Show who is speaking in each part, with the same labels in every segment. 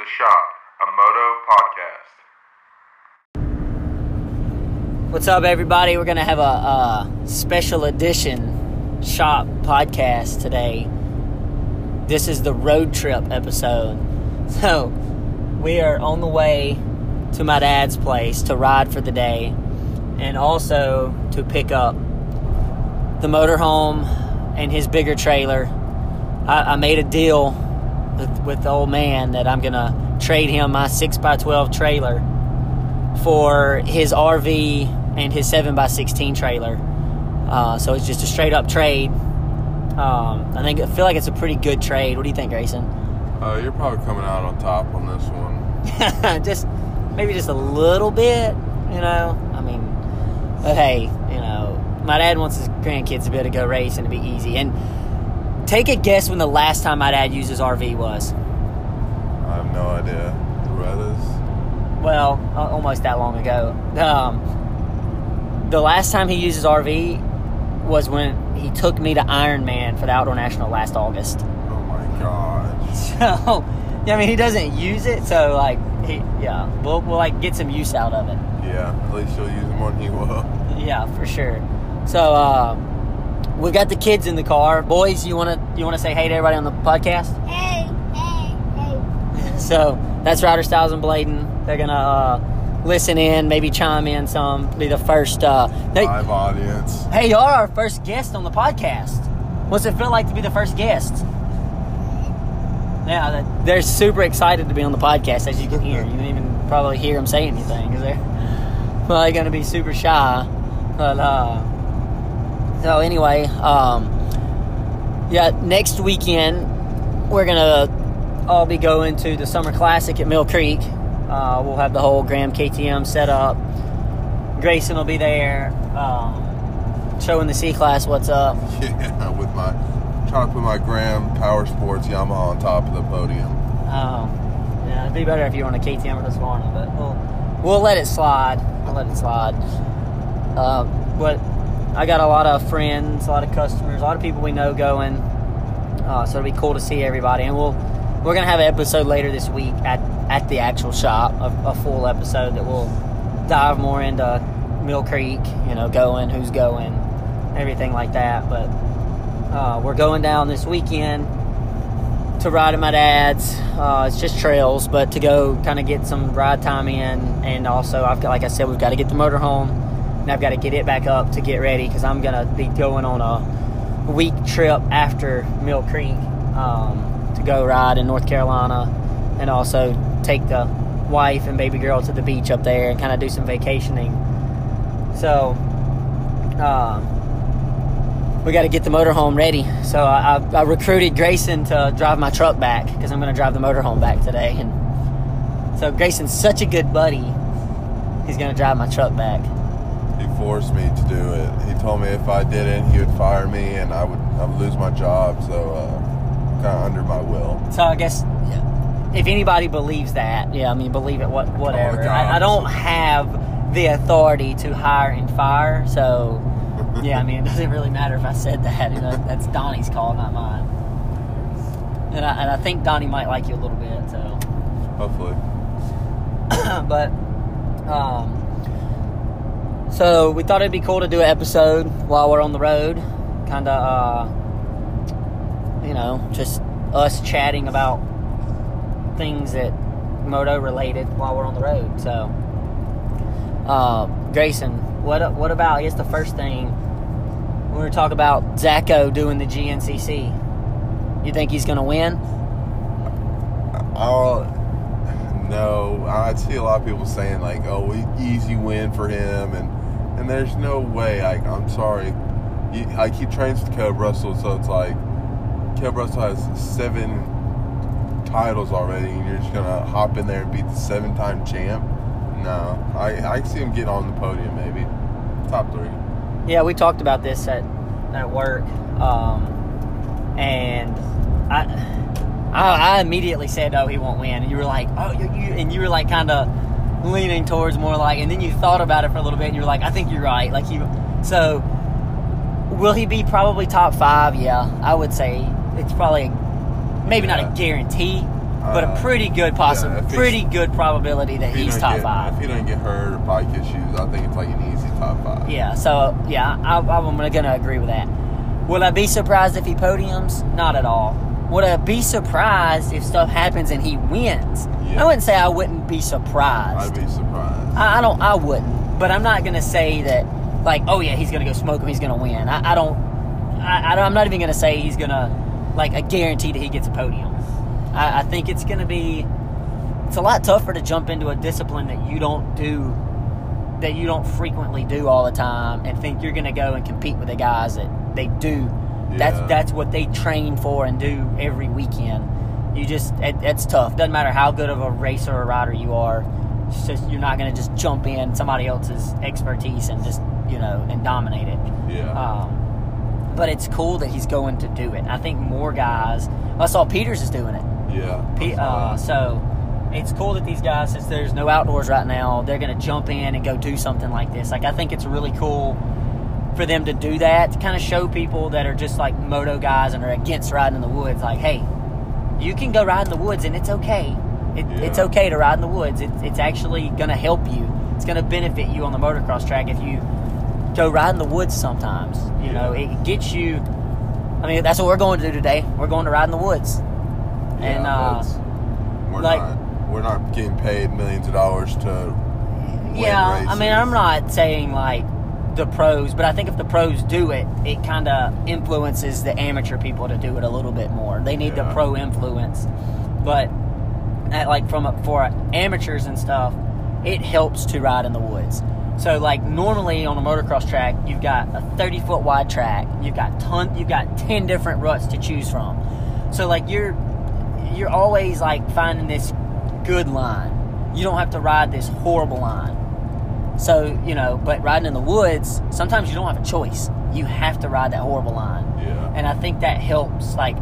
Speaker 1: The Shop, a Moto podcast.
Speaker 2: What's up, everybody? We're gonna have a, a special edition shop podcast today. This is the road trip episode. So, we are on the way to my dad's place to ride for the day and also to pick up the motorhome and his bigger trailer. I, I made a deal with, with the old man that I'm gonna trade him my 6x12 trailer for his RV and his 7x16 trailer. Uh, so it's just a straight up trade. Um, I think I feel like it's a pretty good trade. What do you think, Grayson?
Speaker 1: Uh, you're probably coming out on top on this one.
Speaker 2: just maybe just a little bit, you know. I mean, but hey, you know, my dad wants his grandkids to be able to go race and to be easy. And take a guess when the last time my dad used his RV was.
Speaker 1: I have no idea. Ruedas?
Speaker 2: Well, uh, almost that long ago. Um, the last time he used his RV was when he took me to Ironman for the Outdoor National last August.
Speaker 1: Oh my god.
Speaker 2: So, yeah, I mean, he doesn't use it, so like, he, yeah, we'll, we'll like get some use out of it.
Speaker 1: Yeah, at least you'll use it more than he will.
Speaker 2: Yeah, for sure. So, um, we got the kids in the car. Boys, you wanna you wanna say hey to everybody on the podcast?
Speaker 3: Hey, hey, hey.
Speaker 2: So that's Rider Styles and Bladen. They're gonna uh, listen in, maybe chime in some. Be the first. Uh, they,
Speaker 1: Live audience.
Speaker 2: hey, y'all are our first guest on the podcast. What's it feel like to be the first guest? Yeah, they're super excited to be on the podcast, as you can hear. You didn't even probably hear them say anything because they're probably going to be super shy. But uh, so anyway, um, yeah, next weekend we're gonna all be going to the Summer Classic at Mill Creek. Uh, we'll have the whole Graham KTM set up. Grayson will be there, um, showing the C class what's up.
Speaker 1: Yeah, with my trying to put my Graham Power Sports Yamaha on top of the podium.
Speaker 2: Um, yeah, it'd be better if you were on a KTM this morning, but we'll we'll let it slide. We'll let it slide. Uh, but I got a lot of friends, a lot of customers, a lot of people we know going. Uh, so it'll be cool to see everybody, and we'll we're gonna have an episode later this week at at the actual shop, a, a full episode that will dive more into Mill Creek, you know, going, who's going, everything like that. But uh, we're going down this weekend to ride at my dad's. Uh, it's just trails, but to go kind of get some ride time in, and also I've got, like I said, we've got to get the motor home, and I've got to get it back up to get ready because I'm gonna be going on a week trip after Mill Creek um, to go ride in North Carolina, and also take the wife and baby girl to the beach up there and kind of do some vacationing. So. Um, we got to get the motorhome ready. So I, I, I recruited Grayson to drive my truck back because I'm going to drive the motorhome back today. And so Grayson's such a good buddy. He's going to drive my truck back.
Speaker 1: He forced me to do it. He told me if I didn't, he would fire me and I would I would lose my job. So uh, kind of under my will.
Speaker 2: So I guess if anybody believes that, yeah, I mean, believe it, what, whatever. I, I don't have the authority to hire and fire. So yeah, I mean, it doesn't really matter if I said that. You know, that's Donnie's call, not mine. And I, and I think Donnie might like you a little bit. So.
Speaker 1: Hopefully.
Speaker 2: but um, so we thought it'd be cool to do an episode while we're on the road, kind of, uh, you know, just us chatting about things that moto related while we're on the road. So, uh, Grayson, what what about? I guess the first thing we're going to talk about Zacho doing the GNCC. You think he's going to win?
Speaker 1: Oh no! I see a lot of people saying like, "Oh, easy win for him," and and there's no way. I'm sorry. I keep trains with Kailub Russell, so it's like Kailub Russell has seven titles already, and you're just gonna hop in there and beat the seven-time champ. No, I I see him getting on the podium, maybe top three.
Speaker 2: Yeah, we talked about this at at work, um, and I, I immediately said, "Oh, he won't win," and you were like, "Oh, you,", you and you were like kind of leaning towards more like, and then you thought about it for a little bit, and you're like, "I think you're right." Like you, so will he be probably top five? Yeah, I would say it's probably maybe not a guarantee, but
Speaker 1: Uh,
Speaker 2: a pretty good possi
Speaker 1: yeah,
Speaker 2: pretty good probability that
Speaker 1: he
Speaker 2: he's top
Speaker 1: get,
Speaker 2: five.
Speaker 1: If he doesn't get hurt or probably bike issues, I think it's like an easy top five.
Speaker 2: Yeah, so yeah, I, I'm to agree with that. Will I be surprised if he podiums? Not at all. Would I be surprised if stuff happens and he wins?
Speaker 1: Yeah.
Speaker 2: I wouldn't say I wouldn't be surprised.
Speaker 1: I'd be surprised.
Speaker 2: I, I don't. I wouldn't. But I'm not going to say that. Like, oh yeah, he's going to go smoke him. He's going to win. I, I don't. I, I don't- I'm not even going to say he's going to like a guarantee that he gets a podium. I, I think it's going to be. It's a lot tougher to jump into a discipline that you don't do that you don't frequently do all the time and think you're going to go and compete with the guys that they do.
Speaker 1: Yeah.
Speaker 2: That's that's what they train for and do every weekend. You just it, it's tough. Doesn't matter how good of a racer or rider you are. Just you're not going to just jump in somebody else's expertise and just you know and dominate it.
Speaker 1: yeah.
Speaker 2: Um, but it's cool that he's going to do it. I think more guys. I saw Peters is doing it.
Speaker 1: yeah.
Speaker 2: P- uh, so it's cool that these guys, since there's no outdoors right now, they're going to jump in and go do something like this. Like I think it's really cool for them to do that to kind of show people that are just like moto guys and are against riding in the woods. Like, hey, you can go ride in the woods and it's okay. It, It's okay to ride in the woods. It, it's actually going to help you. It's going to benefit you on the motocross track if you go ride in the woods sometimes. You know, it gets you. I mean, that's what we're going to do today. We're going to ride in the woods. and
Speaker 1: Yeah,
Speaker 2: uh,
Speaker 1: we're
Speaker 2: like-
Speaker 1: not we're not getting paid millions of dollars to
Speaker 2: Yeah, I mean. I'm not saying like the pros, but I think if the pros do it, it kind of influences the amateur people to do it a little bit more. They need the pro influence, but at, like from a, for amateurs and stuff, it helps to ride in the woods. So like normally on a motocross track, you've got a 30 foot wide track, you've got ton, you've got 10 different ruts to choose from. So like you're you're always like finding this good line. You don't have to ride this horrible line. So, you know, but riding in the woods, sometimes you don't have a choice. You have to ride that horrible line.
Speaker 1: Yeah.
Speaker 2: And I think that helps. Like,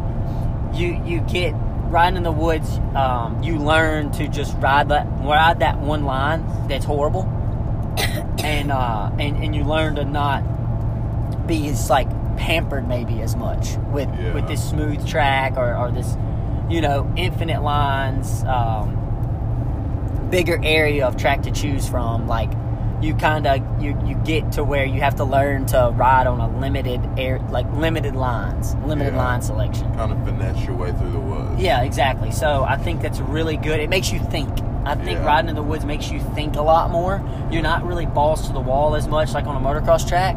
Speaker 2: you you get riding in the woods, um, you learn to just ride that ride that one line that's horrible, and uh, and and you learn to not be as like pampered maybe as much with
Speaker 1: Yeah.
Speaker 2: with this smooth track or, or this you know infinite lines um, bigger area of track to choose from like you kind of you, you get to where you have to learn to ride on a limited air like limited lines limited
Speaker 1: Yeah.
Speaker 2: line selection.
Speaker 1: Kind of finesse your way through the woods.
Speaker 2: yeah exactly. So i think that's really good. It makes you think. I think
Speaker 1: Yeah.
Speaker 2: riding in the woods makes you think a lot more. You're not really balls to the wall as much like on a motocross track.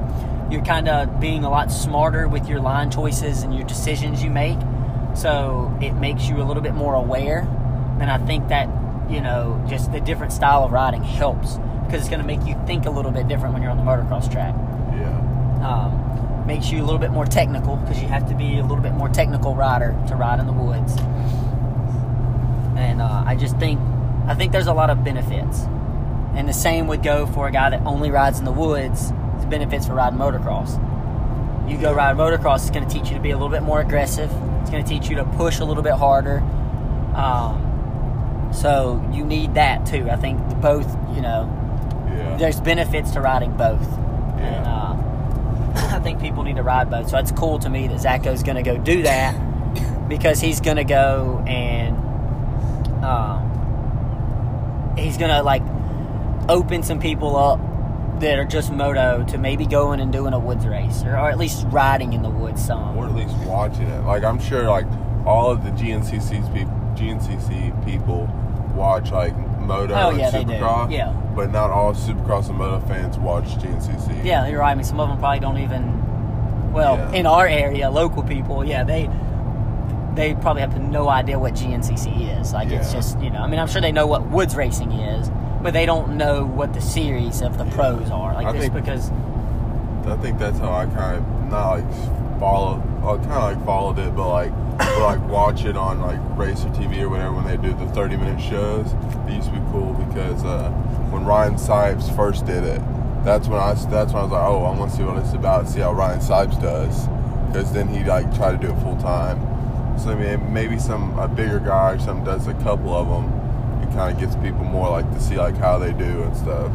Speaker 2: You're kind of being a lot smarter with your line choices and your decisions you make. So it makes you a little bit more aware. And i think that you know just the different style of riding helps because it's going to make you think a little bit different when you're on the motocross track
Speaker 1: Yeah.
Speaker 2: um, makes you a little bit more technical because you have to be a little bit more technical rider to ride in the woods. And uh, I just think, I think there's a lot of benefits. And the same would go for a guy that only rides in the woods. The benefits for riding motocross. You go ride motocross, it's going to teach you to be a little bit more aggressive. It's going to teach you to push a little bit harder. Um, so you need that too. I think both, you know,
Speaker 1: Yeah.
Speaker 2: there's benefits to riding both. And uh, I think people need to ride both. So it's cool to me that Zacho's going to go do that because he's going to go and um, he's going to like open some people up that are just moto to maybe going and doing a woods race or, or at least riding in the woods some.
Speaker 1: or at least watching it. Like I'm sure, like all of the GNCC's people, GNCC people watch like Moto
Speaker 2: Oh,
Speaker 1: and
Speaker 2: yeah, they do.
Speaker 1: Supercross.
Speaker 2: Yeah.
Speaker 1: But not all Supercross and Moto fans watch GNCC.
Speaker 2: Yeah, you're right. I mean, some of them probably don't even. Well,
Speaker 1: Yeah.
Speaker 2: in our area, local people, yeah, they they probably have no idea what GNCC is. Like, it's just you know. I mean, I'm sure they know what woods racing is, but they don't know what the series of the pros are. Like
Speaker 1: I
Speaker 2: just
Speaker 1: think-
Speaker 2: because.
Speaker 1: I think that's how I kind of not like follow. I kind of like followed it, but like but like watch it on like Racer TV or whatever when they do the 30 minute shows. It used to be cool because uh, when Ryan Sipes first did it, that's when I that's when I was like, oh, I want to see what it's about, see how Ryan Sipes does, because then he like tried to do it full time. So I mean, maybe some a bigger guy or something does a couple of them. It kind of gets people more like to see like how they do and stuff.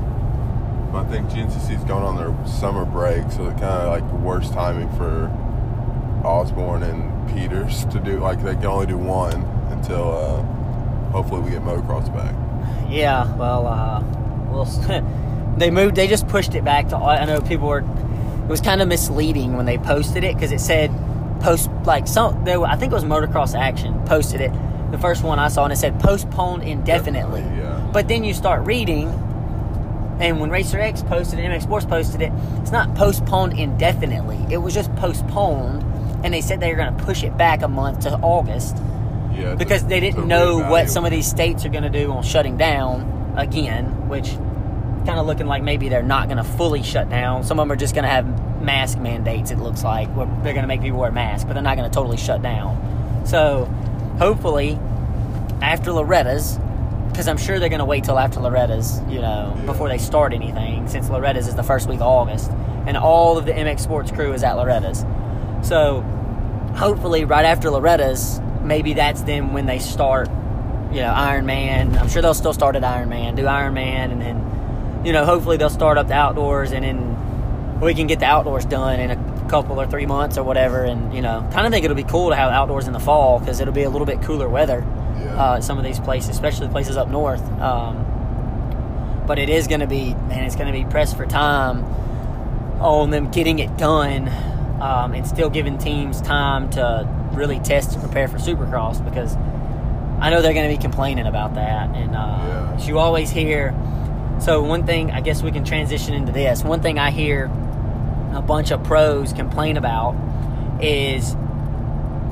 Speaker 1: But I think GNCC is going on their summer break, so it's kind of like the worst timing for Osborne and Peters to do. Like they can only do one until uh, hopefully we get motocross back.
Speaker 2: Yeah, well, uh, we'll. they moved. They just pushed it back to. I know people were. It was kind of misleading when they posted it because it said post like some. There, were- I think it was Motocross Action posted it. The first one I saw and it said postponed indefinitely.
Speaker 1: Yeah.
Speaker 2: But then you start reading, and when Racer X posted it, MX Sports posted it, it's not postponed indefinitely. It was just postponed, and they said they were going to push it back a month to August
Speaker 1: Yeah. to-
Speaker 2: because they didn't know what some of these states are going to do on shutting down again, which kind of looking like maybe they're not going to fully shut down. Some of them are just going to have mask mandates. It looks like where they're going to make people wear masks, but they're not going to totally shut down. So hopefully after Loretta's. Because I'm sure they're going to wait till after Loretta's, you know,
Speaker 1: Yeah.
Speaker 2: before they start anything, since Loretta's is the first week of August, and all of the MX Sports crew is at Loretta's. So hopefully right after Loretta's, maybe that's then when they start, you know, Iron Man. I'm sure they'll still start at Iron Man, do Iron Man, and then, you know, hopefully they'll start up the outdoors, and then we can get the outdoors done in a couple or three months or whatever. And you know, kind of think it'll be cool to have outdoors in the fall because it'll be a little bit cooler weather.
Speaker 1: Yeah.
Speaker 2: Uh, at some of these places, especially the places up north. Um, but it is going to be, man, it's going to be pressed for time on them getting it done um, and still giving teams time to really test and prepare for Supercross because I know they're going to be complaining about that. And uh,
Speaker 1: Yeah.
Speaker 2: you always hear. So one thing, I guess we can transition into this. One thing I hear a bunch of pros complain about is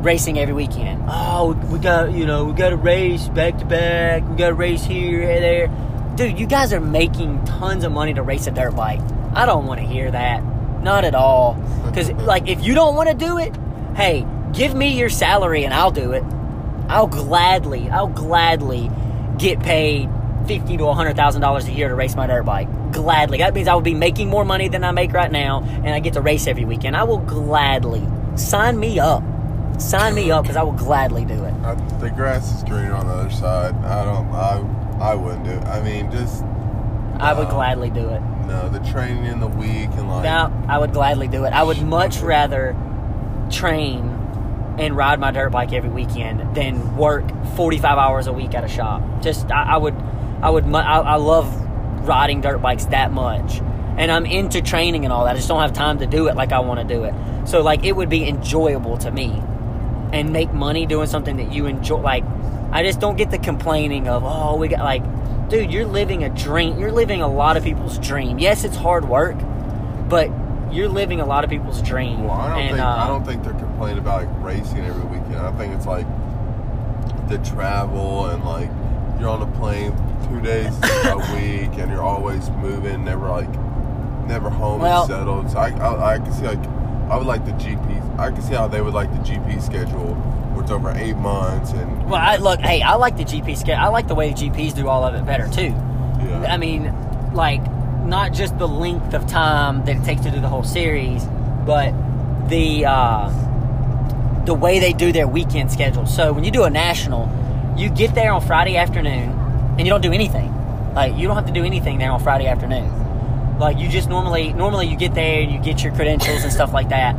Speaker 2: racing every weekend. Oh, we got you know we got to race back to back. We got to race here and there. Dude, you guys are making tons of money to race a dirt bike. I don't want to hear that. Not at all. Because like if you don't want to do it, hey, give me your salary and I'll do it. I'll gladly, I'll gladly get paid fifty to hundred thousand dollars a year to race my dirt bike. Gladly. That means I will be making more money than I make right now, and I get to race every weekend. I will gladly sign me up. Sign me up because I will gladly do it.
Speaker 1: I, the grass is greener on the other side. I don't. I I wouldn't do it. I mean, just
Speaker 2: I would
Speaker 1: No.
Speaker 2: gladly do it.
Speaker 1: no. The training in the week and like
Speaker 2: Now, I would gladly do it. I would much rather train and ride my dirt bike every weekend than work 45 hours a week at a shop. Just, I, I would, I would, I, I love riding dirt bikes that much. And I'm into training and all that. I just don't have time to do it like I want to do it. So, like, it would be enjoyable to me and make money doing something that you enjoy. Like, I just don't get the complaining of, oh, we got, like, dude, you're living a dream. You're living a lot of people's dream. Yes, it's hard work, but you're living a lot of people's dream.
Speaker 1: Well, I don't
Speaker 2: and,
Speaker 1: think
Speaker 2: uh,
Speaker 1: I don't think they're complaining about like racing every weekend. I think it's like the travel and like you're on a plane two days a week and you're always moving, never like never home
Speaker 2: Well-
Speaker 1: and settled. So I, I I can see like I would like the GP. I can see how they would like the GP schedule, it's over eight months and
Speaker 2: Well, I look. Hey, I like the GP schedule. I like the way the GPs do all of it better too.
Speaker 1: yeah.
Speaker 2: I mean, like not just the length of time that it takes to do the whole series, but the uh, the way they do their weekend schedule. So when you do a national, you get there on Friday afternoon and you don't do anything. Like you don't have to do anything there on Friday afternoon. Like you just normally normally you get there, and you get your credentials and stuff like that,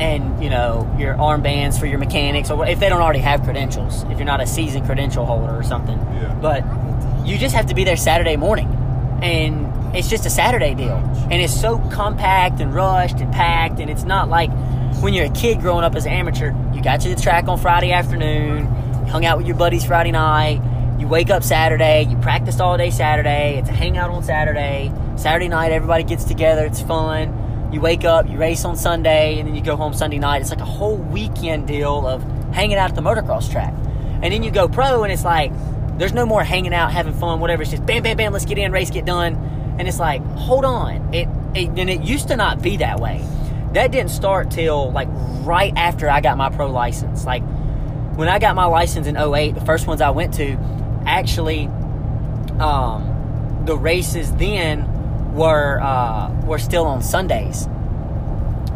Speaker 2: and you know your armbands for your mechanics, or if they don't already have credentials, if you're not a season credential holder or something.
Speaker 1: Yeah.
Speaker 2: But you just have to be there Saturday morning, and it's just a Saturday deal, and it's so compact and rushed and packed, and it's not like when you're a kid growing up as an amateur. You got to the track on Friday afternoon, hung out with your buddies Friday night. You wake up Saturday, you practiced all day Saturday. It's a hangout on Saturday. Saturday night, everybody gets together. It's fun. You wake up, you race on Sunday, and then you go home Sunday night. It's like a whole weekend deal of hanging out at the motocross track. And then you go pro, and it's like there's no more hanging out, having fun, whatever. It's just bam, bam, bam. Let's get in, race, get done. And it's like, hold on. It, it and it used to not be that way. That didn't start till like right after I got my pro license. Like when I got my license in 08, the first ones I went to, actually, um, the races then were uh, were still on Sundays,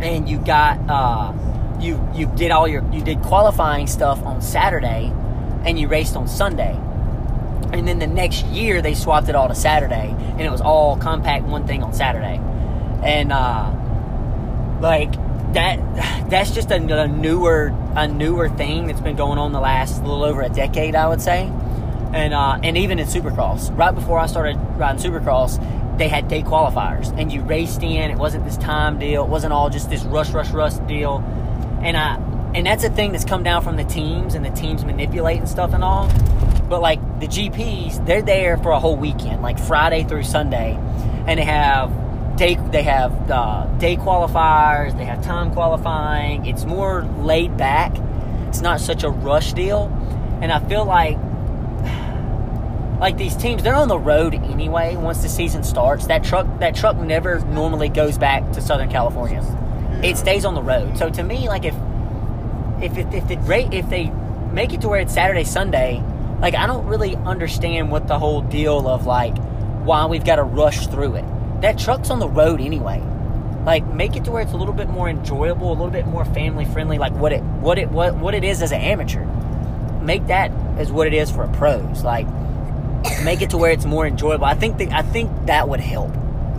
Speaker 2: and you got uh, you you did all your you did qualifying stuff on Saturday, and you raced on Sunday, and then the next year they swapped it all to Saturday, and it was all compact one thing on Saturday, and uh, like that that's just a, a newer a newer thing that's been going on the last little over a decade, I would say. and uh, and even in Supercross, right before I started riding Supercross, they had day qualifiers, and you raced in. It wasn't this time deal. It wasn't all just this rush, rush, rush deal. And I and that's a thing that's come down from the teams and the teams manipulating stuff and all. But like the GPs, they're there for a whole weekend, like Friday through Sunday, and they have day they have uh, day qualifiers, they have time qualifying. It's more laid back. It's not such a rush deal, and I feel like like these teams, they're on the road anyway. Once the season starts, that truck that truck never normally goes back to Southern California. It stays on the road. So to me, like if if if it rate if they make it to where it's Saturday Sunday, like I don't really understand what the whole deal of like why we've got to rush through it. That truck's on the road anyway. Like make it to where it's a little bit more enjoyable, a little bit more family friendly, like what it what it what what it is as an amateur. Make that as what it is for a pros. Like make it to where it's more enjoyable. I think that I think that would help.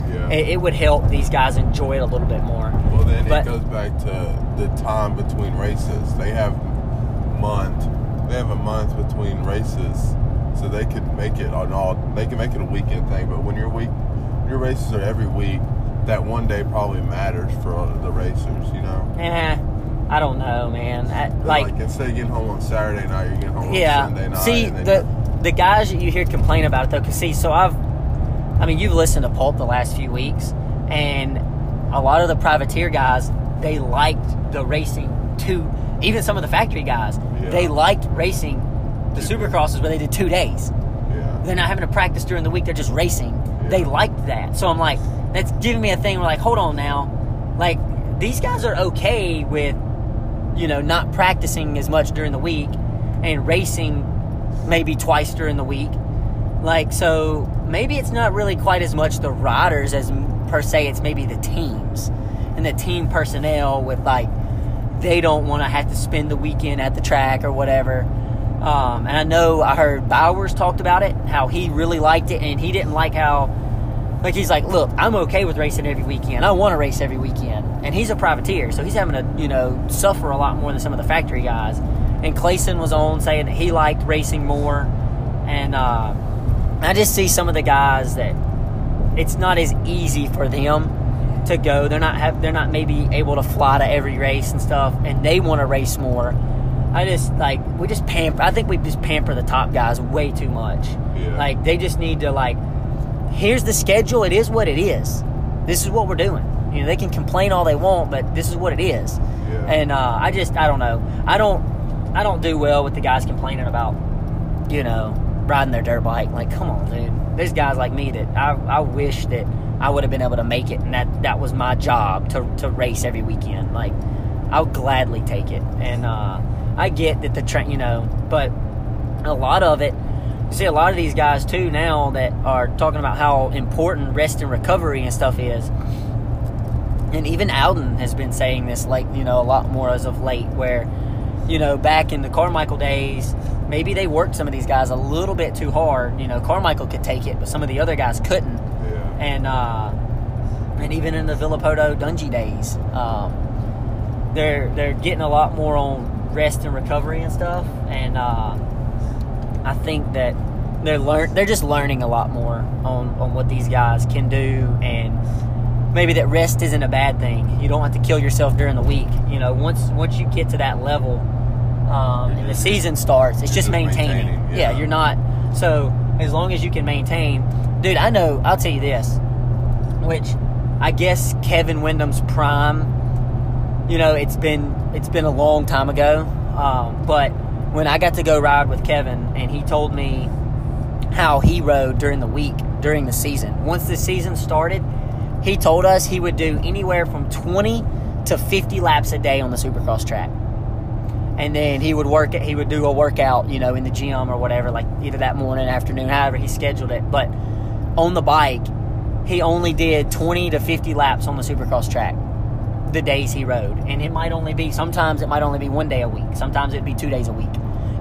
Speaker 1: Yeah.
Speaker 2: It, it would help these guys enjoy it a little bit more.
Speaker 1: Well, then
Speaker 2: But-
Speaker 1: it goes back to the time between races. They have month. They have a month between races, so they could make it an all. They can make it a weekend thing. But when your week, your races are every week. That one day probably matters for the racers. You know,
Speaker 2: Eh, I don't know, man. I,
Speaker 1: like,
Speaker 2: like
Speaker 1: instead of getting home on Saturday night, you're getting home
Speaker 2: yeah.
Speaker 1: on Sunday night.
Speaker 2: See the the guys that you hear complain about it though, because see, so I've, I mean, you've listened to Pulp the last few weeks, and a lot of the privateer guys they liked the racing too. Even some of the factory guys,
Speaker 1: Yeah.
Speaker 2: they liked racing the supercrosses where they did two days.
Speaker 1: yeah,
Speaker 2: They're not having to practice during the week; they're just racing. They liked that, so I'm like, that's giving me a thing. Where like, hold on now, like these guys are okay with, you know, not practicing as much during the week and racing maybe twice during the week. Like, so maybe it's not really quite as much the riders as per se. It's maybe the teams and the team personnel with like they don't want to have to spend the weekend at the track or whatever. Um, and I know I heard Bowers talked about it, how he really liked it, and he didn't like how, like he's like, look, I'm okay with racing every weekend. I want to race every weekend, and he's a privateer, so he's having to, you know, suffer a lot more than some of the factory guys. And Clayson was on saying that he liked racing more, and uh, I just see some of the guys that it's not as easy for them to go. They're not have they're not maybe able to fly to every race and stuff, and they want to race more. I just like we just pamper. I think we just pamper the top guys way too much.
Speaker 1: Yeah.
Speaker 2: Like they just need to like. Here's the schedule. It is what it is. This is what we're doing. You know, they can complain all they want, but this is what it is.
Speaker 1: Yeah.
Speaker 2: And uh, I just I don't know. I don't I don't do well with the guys complaining about you know riding their dirt bike. Like, come on, dude. There's guys like me that I, I wish that I would have been able to make it, and that that was my job to to race every weekend. Like, I'll gladly take it, and uh, I get that the train, you know, but a lot of it. You see a lot of these guys too now that are talking about how important rest and recovery and stuff is. And even Aldon has been saying this, like you know, a lot more as of late. Where, you know, back in the Carmichael days, maybe they worked some of these guys a little bit too hard. You know, Carmichael could take it, but some of the other guys couldn't.
Speaker 1: yeah.
Speaker 2: And uh, and even in the Villopoto Dungey days, um, they're they're getting a lot more on rest and recovery and stuff. And uh, I think that they're learn they're just learning a lot more on, on what these guys can do and maybe that rest isn't a bad thing. You don't have to kill yourself during the week. You know, once once you get to that level um, and the season starts, it's just maintaining.
Speaker 1: maintaining,
Speaker 2: yeah,
Speaker 1: yeah.
Speaker 2: you're not. So as long as you can maintain, dude, I know. I'll tell you this, which I guess Kevin Windham's prime. You know, it's been it's been a long time ago, um, but when I got to go ride with Kevin, and he told me how he rode during the week during the season. Once the season started, he told us he would do anywhere from 20 to 50 laps a day on the supercross track. And then he would work he would do a workout, you know, in the gym or whatever, like either that morning, afternoon, however he scheduled it. But on the bike, he only did 20 to 50 laps on the supercross track the days he rode. And it might only be, sometimes it might only be one day a week. Sometimes it'd be two days a week.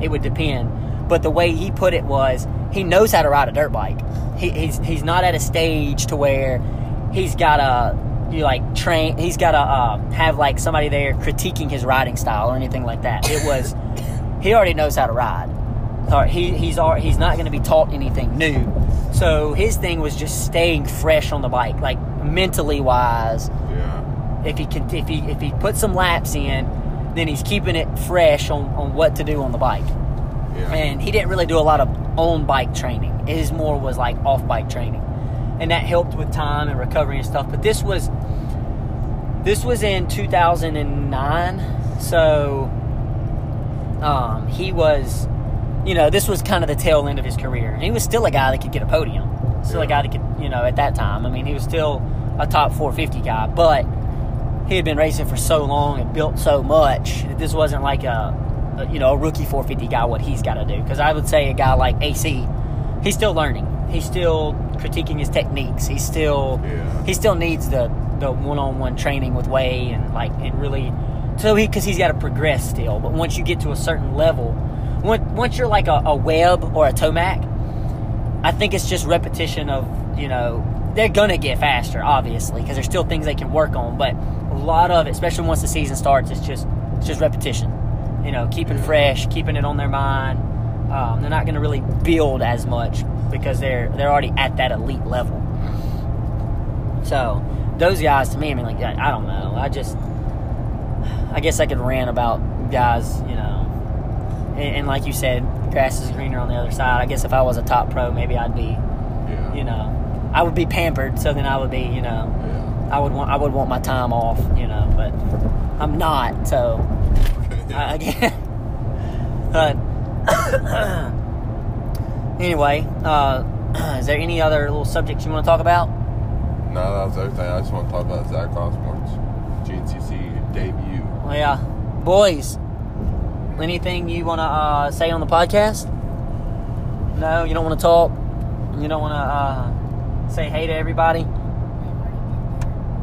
Speaker 2: It would depend. But the way he put it was, he knows how to ride a dirt bike. He, he's, he's not at a stage to where he's got to, you like train, he's got to uh, have like somebody there critiquing his riding style or anything like that. It was, he already knows how to ride. he he's he's not going to be taught anything new. So his thing was just staying fresh on the bike, like mentally wise.
Speaker 1: Yeah.
Speaker 2: If he can, if he if he puts some laps in, then he's keeping it fresh on, on what to do on the bike.
Speaker 1: Yeah.
Speaker 2: And he didn't really do a lot of on bike training. His more was like off bike training, and that helped with time and recovery and stuff. But this was this was in 2009, so um, he was, you know, this was kind of the tail end of his career. And he was still a guy that could get a podium, still a guy that could, you know, at that time. I mean, he was still a top 450 guy, but he had been racing for so long and built so much that this wasn't like a, a you know, a rookie 450 guy. What he's got to do, because I would say a guy like AC, he's still learning. He's still critiquing his techniques. He's still
Speaker 1: Yeah.
Speaker 2: he still needs the the one-on-one training with Way and like and really so he because he's got to progress still. But once you get to a certain level, once once you're like a, a Webb or a Tomac, I think it's just repetition of you know they're gonna get faster obviously because there's still things they can work on. But a lot of it, especially once the season starts, it's just it's just repetition. You know, keeping fresh, keeping it on their mind. Um, they're not going to really build as much because they're they're already at that elite level. So those guys, to me, I mean, like I I don't know. I just, I guess I could rant about guys, you know, and, and like you said, grass is greener on the other side. I guess if I was a top pro, maybe I'd be,
Speaker 1: Yeah.
Speaker 2: you know, I would be pampered. So then I would be, you know,
Speaker 1: Yeah.
Speaker 2: I would want I would want my time off, you know, but I'm not. So I, I can't. But anyway, uh, is there any other little subjects you want to talk about?
Speaker 1: No, that was everything. I just want to talk about Zach Osborne's GNCC debut.
Speaker 2: Well, yeah, boys. Anything you want to uh, say on the podcast? No, you don't want to talk. You don't want to uh, say hey to everybody.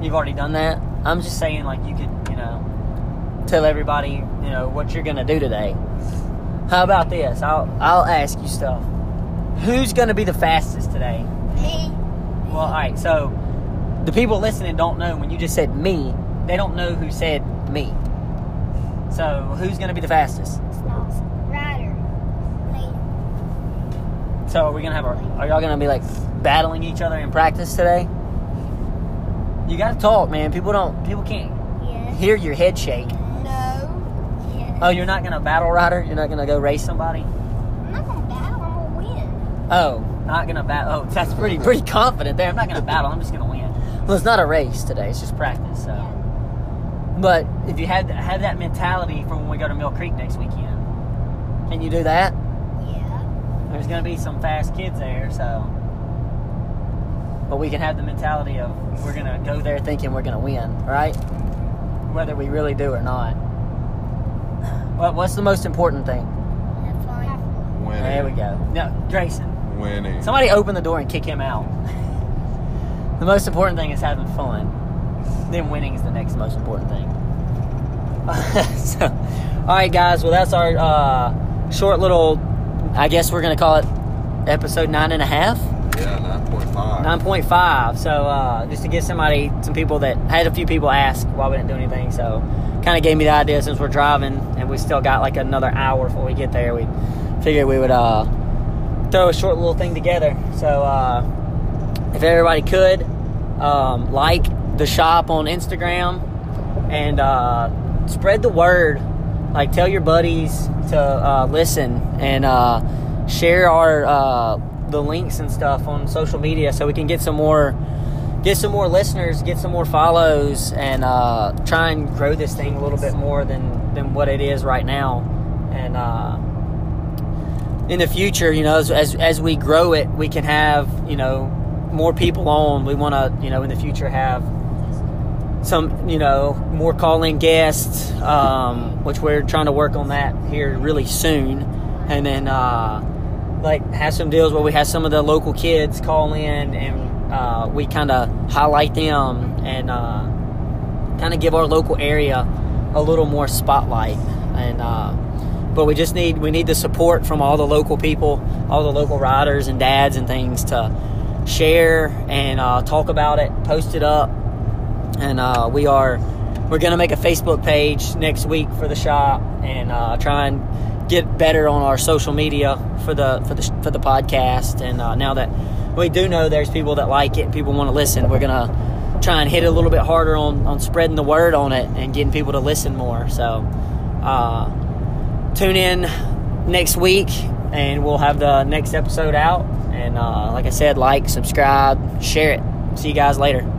Speaker 2: You've already done that. I'm just saying, like you could, you know, tell everybody, you know, what you're gonna do today. How about this? I'll I'll ask you stuff. Who's gonna be the fastest today?
Speaker 3: Me.
Speaker 2: Well, all right. So the people listening don't know when you just said me. They don't know who said me. So who's gonna be the fastest?
Speaker 3: Ryder. Lane.
Speaker 2: So are we gonna have our? Are y'all gonna be like battling each other in practice today? You gotta talk, man. People don't. People can't
Speaker 3: Yes.
Speaker 2: hear your head shake.
Speaker 3: No. Yes.
Speaker 2: Oh, you're not gonna battle rider. You're not gonna go race somebody.
Speaker 3: I'm not gonna battle. I'm gonna win.
Speaker 2: Oh, not gonna battle. Oh, that's pretty pretty confident there. I'm not gonna battle. I'm just gonna win. Well, it's not a race today. It's just practice. So, but if you had have that mentality for when we go to Mill Creek next weekend, can you do that?
Speaker 3: Yeah.
Speaker 2: There's gonna be some fast kids there, so. But we can have the mentality of we're gonna go there thinking we're gonna win, right? Whether we really do or not. What what's the most important thing?
Speaker 1: Winning.
Speaker 2: There we go. No, Grayson.
Speaker 1: Winning.
Speaker 2: Somebody open the door and kick him out. the most important thing is having fun. Then winning is the next most important thing. so, all right, guys. Well, that's our uh, short little. I guess we're gonna call it episode nine and a half.
Speaker 1: Yeah, 9.5.
Speaker 2: Nine point five. So uh, just to get somebody, some people that had a few people ask why we didn't do anything. So kind of gave me the idea since we're driving and we still got like another hour before we get there. We figured we would uh, throw a short little thing together. So uh, if everybody could um, like the shop on Instagram and uh, spread the word. Like tell your buddies to uh, listen and uh, share our uh, the links and stuff on social media so we can get some more get some more listeners, get some more follows, and uh, try and grow this thing a little bit more than than what it is right now. And uh, in the future, you know, as, as as we grow it, we can have you know more people on. We want to you know in the future have some you know more call-in guests, um, which we're trying to work on that here really soon, and then uh, like have some deals where we have some of the local kids call in and uh, we kind of highlight them and uh, kind of give our local area a little more spotlight and. Uh, but we just need we need the support from all the local people, all the local riders and dads and things to share and uh, talk about it, post it up, and uh, we are we're gonna make a Facebook page next week for the shop and uh, try and get better on our social media for the for the for the podcast. And uh, now that we do know there's people that like it, people want to listen, we're gonna try and hit it a little bit harder on on spreading the word on it and getting people to listen more. So uh, tune in next week, and we'll have the next episode out. And uh, like I said, like, subscribe, share it. See you guys later.